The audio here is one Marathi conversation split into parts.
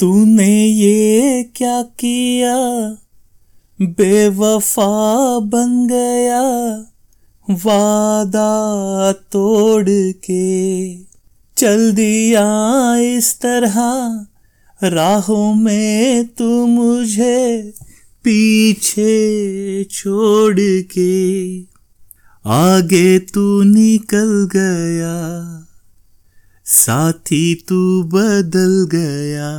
तूने ये क्या किया? बेवफा बन गया, वादा तोड़ के। चल दिया इस तरह, राहों में तू मुझे पीछे छोड़ के। आगे तू निकल गया। साथी तू बदल गया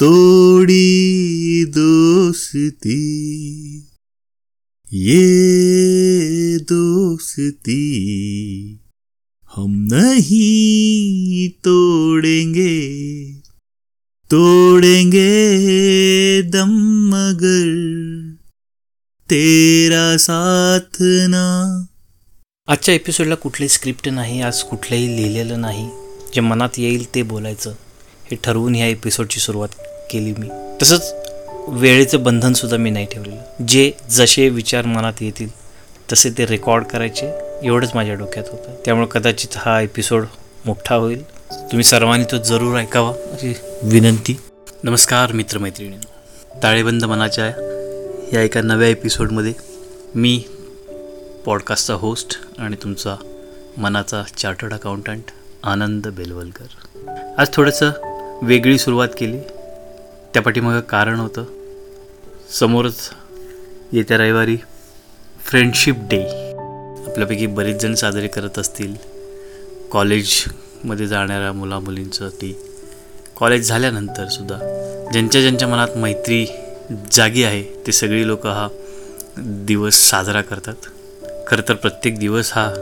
तोड़ी दोस्ती। ये दोस्ती हम नहीं तोड़ेंगे तोड़ेंगे दम मगर तेरा साथ ना आजच्या एपिसोडला कुठली स्क्रिप्ट नाही आज कुठलंही लिहिलेलं नाही. जे मनात येईल ते बोलायचं. हे ठरवून ह्या एपिसोडची सुरुवात केली मी. तसंच वेळेचं बंधनसुद्धा मी नाही ठेवलेलं. जे जसे विचार मनात येतील तसे ते रेकॉर्ड करायचे. एवढंच माझ्या डोक्यात होतं. त्यामुळे कदाचित हा एपिसोड मोठा होईल. तुम्ही सर्वांनी तो जरूर ऐकावा. अशी विनंती. नमस्कार मित्रमैत्रिणी ताळेबंद मनाच्या या एका नव्या एपिसोडमध्ये मी पॉडकास्टचा होस्ट आणि तुमचा मनाचा चार्टर्ड अकाउंटंट आनंद बेलवलकर. आज थोडंसं वेगळी सुरुवात केली. त्या पाठीमागं कारण होतं. समोरच येत्या रविवारी फ्रेंडशिप डे. आपल्यापैकी बरेच जण साजरे करत असतील. कॉलेजमध्ये जाणाऱ्या मुलामुलींसाठी कॉलेज झाल्यानंतरसुद्धा ज्यांच्या ज्यांच्या मनात मैत्री जागी आहे ते सगळी लोक हा दिवस साजरा करतात. खरं तर प्रत्येक दिवस हा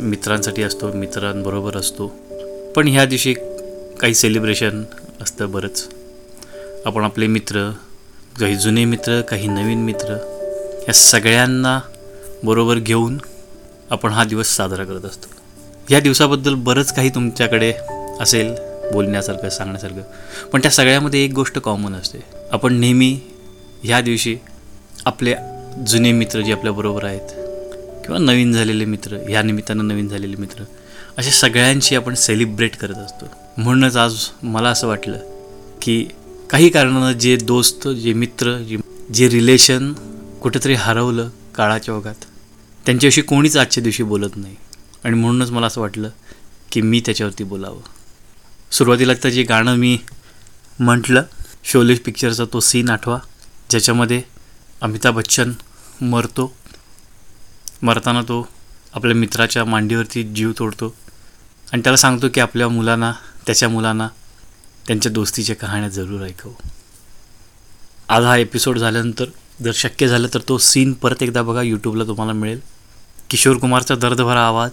मित्रांसाठी असतो मित्रांबरोबर असतो. पण ह्या दिवशी काही सेलिब्रेशन असतं बरंच. आपण आपले मित्र काही जुने मित्र काही नवीन मित्र या सगळ्यांना बरोबर घेऊन आपण हा दिवस साजरा करत असतो. या दिवसाबद्दल बरंच काही तुमच्याकडे असेल बोलण्यासारखं सांगण्यासारखं. पण त्या सगळ्यामध्ये एक गोष्ट कॉमन असते. आपण नेहमी ह्या दिवशी आपले जुने मित्र जे आपल्याबरोबर आहेत किंवा नवीन झालेले मित्र ह्या निमित्तानं नवीन झालेले मित्र अशा सगळ्यांशी आपण सेलिब्रेट करत असतो. म्हणूनच आज मला असं वाटलं की काही कारणानं जे दोस्त जे मित्र जे जे रिलेशन कुठेतरी हरवलं काळाच्या ओघात त्यांच्याविषयी कोणीच आजच्या दिवशी बोलत नाही. आणि म्हणूनच मला असं वाटलं की मी त्याच्यावरती बोलावं. सुरुवातीला तर जे गाणं मी म्हटलं शोले पिक्चरचा तो सीन आठवा ज्याच्यामध्ये अमिताभ बच्चन मरतो. मरताना तो आपल्या मित्राच्या मांडीवरती जीव तोडतो. आणि त्याला सांगतो की आपल्या मुलांना त्याच्या मुलांना त्यांच्या दोस्तीच्या कहाण्या जरूर ऐकव. आज हा एपिसोड झाल्यानंतर जर शक्य झालं तर तो सीन परत एकदा बघा यूट्यूबला तुम्हाला मिळेल. किशोर कुमारचा दर्दभरा आवाज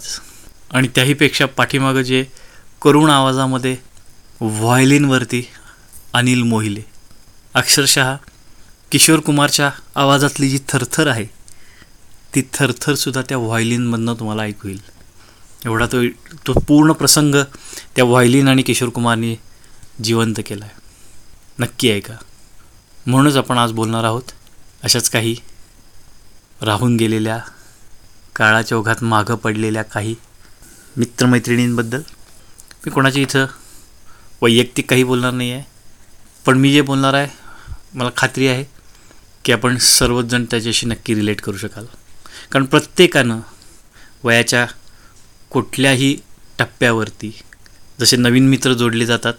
आणि त्याहीपेक्षा पाठीमागं जे करुण आवाजामध्ये व्हायलिनवरती अनिल मोहिले. अक्षरशः किशोर कुमारच्या आवाजातली जी थरथर आहे ती थरथरसुद्धा त्या व्हायलिनमधनं तुम्हाला ऐकू येईल. एवढा तो तो पूर्ण प्रसंग त्या व्हायलिन आणि किशोर कुमारने जिवंत केला आहे नक्की ऐका. म्हणूनच आपण आज बोलणार आहोत. अशाच काही राहून गेलेल्या काळाच्या ओघात मागं पडलेल्या काही मित्रमैत्रिणींबद्दल. मी कोणाच्या इथं वैयक्तिक काही बोलणार नाही आहे पण मी जे बोलणार आहे मला खात्री आहे की आपण सर्वच जण त्याच्याशी नक्की रिलेट करू शकाल. कारण प्रत्येकानं वयाच्या कुठल्याही टप्प्यावरती जसे नवीन मित्र जोडले जातात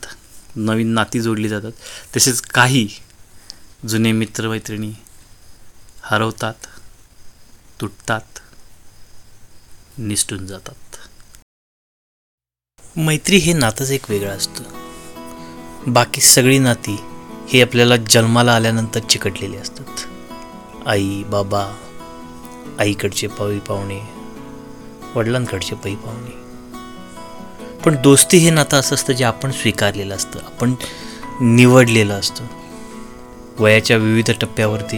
नवीन नाती जोडली जातात तसेच काही जुने मित्रमैत्रिणी हरवतात तुटतात निसटून जातात. मैत्री हे नातंच एक वेगळं असतं. बाकी सगळी नाती हे आपल्याला जन्माला आल्यानंतर चिकटलेली असतात. आई बाबा आईकडचे पै पाहुणे वडिलांकडचे पई पाहुणे. पण दोस्ती हे नातं असं असतं जे आपण स्वीकारलेलं असतं आपण निवडलेलं असतं. वयाच्या विविध टप्प्यावरती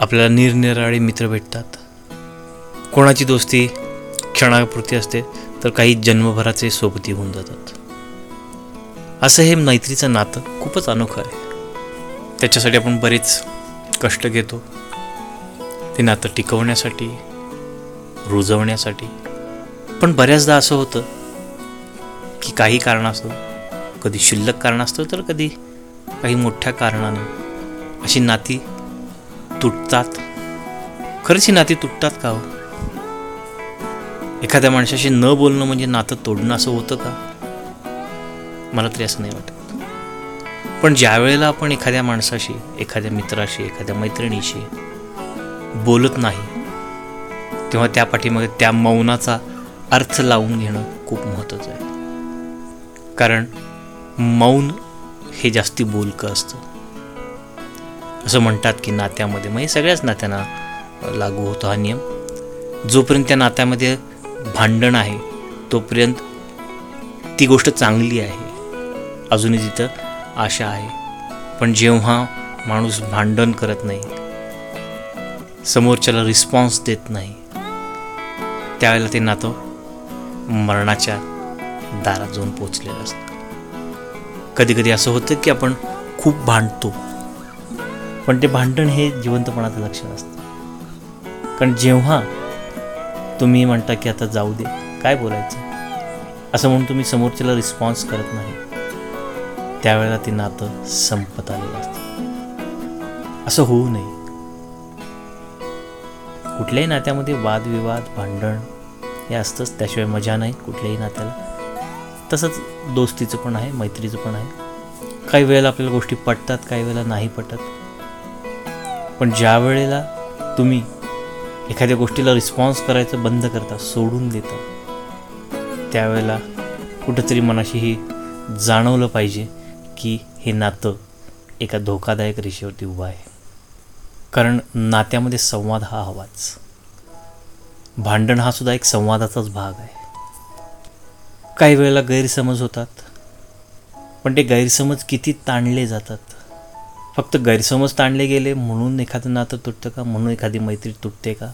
आपल्याला निरनिराळे मित्र भेटतात. कोणाची दोस्ती क्षणापुरती असते तर काही जन्मभराचे सोबती होऊन जातात. असं हे मैत्रीचं नातं खूपच अनोखं आहे. त्याच्यासाठी आपण बरेच कष्ट घेतो. ते नातं टिकवण्यासाठी रुजवण्यासाठी. पण बऱ्याचदा असं होतं की काही कारणास्तव कधी शिल्लक कारणास्तव तर कधी काही मोठ्या कारणाने अशी नाती तुटतात. खरंच ही नाती तुटतात का हो? एखाद्या माणसाशी न बोलणं म्हणजे नातं तोडणं असं होतं का? मला तरी असं नाही वाटत. पण ज्या वेळेला आपण एखाद्या माणसाशी एखाद्या मित्राशी एखाद्या मैत्रिणीशी बोलत नाही तेव्हा त्या पाठीमागे त्या मौनाचा अर्थ लावून घेणं खूप महत्त्वाचं आहे. कारण मौन हे जास्ती बोलकं असतं. असं म्हणतात की नात्यामध्ये म्हणजे सगळ्याच नात्यांना लागू होतो हा नियम. जोपर्यंत त्या नात्यामध्ये भांडण आहे तोपर्यंत ती गोष्ट चांगली आहे. अजूनही तिथं आशा आहे. पण जेव्हा माणूस भांडण करत नाही समोरच्याला रिस्पॉन्स देत नाही. त्यावेळेला ते नातं मरणाच्या दारात जाऊन पोचलेलं असतं. कधी कधी असं होतं की आपण खूप भांडतो. पण ते भांडण हे जिवंतपणाचं लक्षण असतं. कारण जेव्हा तुम्ही म्हणता की आता जाऊ दे काय बोलायचं? असं म्हणून तुम्ही समोरच्याला रिस्पॉन्स करत नाही. त्यावेळेला ते नातं संपत आलेलं असतं. असं होऊ नये. कुठल्याही नात्यामध्ये वादविवाद भांडण हे असतंच. त्याशिवाय मजा नाही कुठल्याही नात्याला. तसंच दोस्तीचं पण आहे मैत्रीचं पण आहे. काही वेळेला आपल्याला गोष्टी पटतात काही वेळेला नाही पटत. पण ज्या वेळेला तुम्ही एखाद्या गोष्टीला रिस्पॉन्स करायचं बंद करता सोडून देता त्यावेळेला कुठंतरी मनाशी ही जाणवलं पाहिजे की हे नातं एका धोकादायक रेषेवरती उभं आहे. कारण नात्यामध्ये संवाद हा हवाच. भांडण हा सुद्धा एक संवादाचाच भाग आहे. काही वेळेला गैरसमज होतात पण ते गैरसमज किती ताणले जातात. फक्त गैरसमज ताणले गेले म्हणून एखादं नातं तुटतं का? म्हणून एखादी मैत्री तुटते का?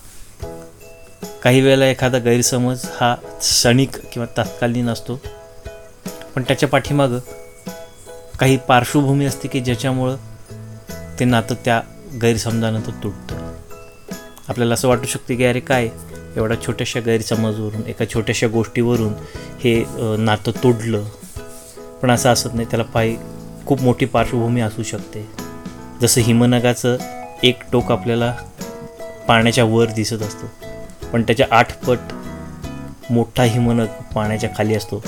काही वेळेला एखादा गैरसमज हा क्षणिक किंवा तात्कालीन असतो पण त्याच्या पाठीमागं काही पार्श्वभूमी असते की ज्याच्यामुळं ते नातं त्या गैरसमजानंतर तुटतं. आपल्याला असं वाटू शकते की अरे काय एवढ्या छोट्याशा गैरसमजवरून एका छोट्याशा गोष्टीवरून हे नातं तोडलं. पण असं असत नाही त्याला पाय खूप मोठी पार्श्वभूमी असू शकते. जसं हिमनगाचं एक टोक आपल्याला पाण्याच्या वर दिसत असतं पण त्याच्या आठपट मोठा हिमनग पाण्याच्या खाली असतो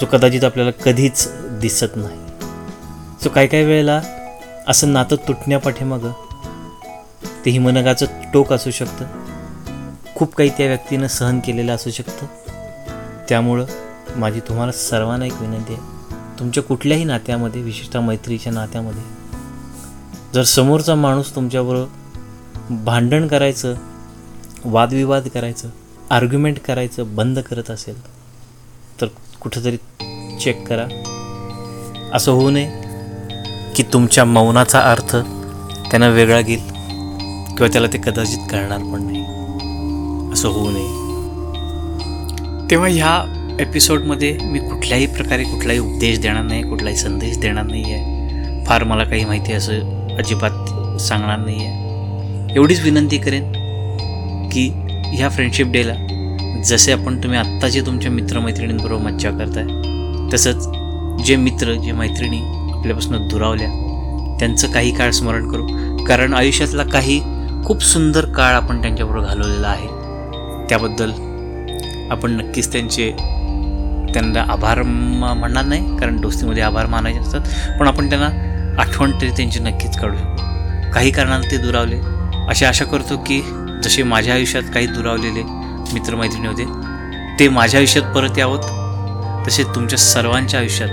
जो कदाचित आपल्याला कधीच दिसत नाही. सो काही काही वेळेला असं नातं तुटण्यापाठीमागं ते हिमनगाचं टोक असू शकतं. खूप काही त्या व्यक्तीनं सहन केलेलं असू शकतं. त्यामुळं माझी तुम्हाला सर्वांना एक विनंती आहे. तुमच्या कुठल्याही नात्यामध्ये विशेषतः मैत्रीच्या नात्यामध्ये जर समोरचा माणूस तुमच्याबरोबर भांडण करायचं वादविवाद करायचं आर्ग्युमेंट करायचं बंद करत असेल तर कुठंतरी चेक करा. असं होऊ नये. की तुमच्या मौनाचा अर्थ त्यांना वेगळा घेईल किंवा त्याला ते कदाचित कळणार पण नाही. असं होऊ नये. तेव्हा ह्या एपिसोडमध्ये मी कुठल्याही प्रकारे कुठलाही उपदेश देणार नाही कुठलाही संदेश देणार नाही आहे फार मला काही माहिती असं अजिबात सांगणार नाही आहे एवढीच विनंती करेन की ह्या फ्रेंडशिप डेला जसे आपण तुम्ही आत्ता जे तुमच्या मित्रमैत्रिणींबरोबर मज्जा करताय तसंच जे मित्र जे मैत्रिणी आपल्यापासून दुरावल्या. त्यांचं काही काळ स्मरण करू. कारण आयुष्यातला काही खूप सुंदर काळ आपण त्यांच्याबरोबर घालवलेला आहे. त्याबद्दल आपण नक्कीच त्यांचे त्यांना आभार म्हणणार नाही. कारण दोस्तीमध्ये आभार मानायचे असतात. पण आपण त्यांना आठवण तरी त्यांची नक्कीच काढू शकतो काही कारणाला ते दुरावले. अशी आशा करतो की जसे माझ्या आयुष्यात काही दुरावलेले मित्रमैत्रिणी होते ते माझ्या आयुष्यात परत यावं तसे तुमच्या सर्वांच्या आयुष्यात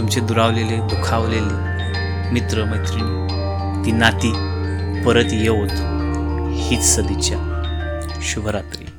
तुमचे दुरावलेले दुखावलेले मित्र मैत्रिणी ती नाती परत येवत हीच सदिच्छा. शुभरात्री.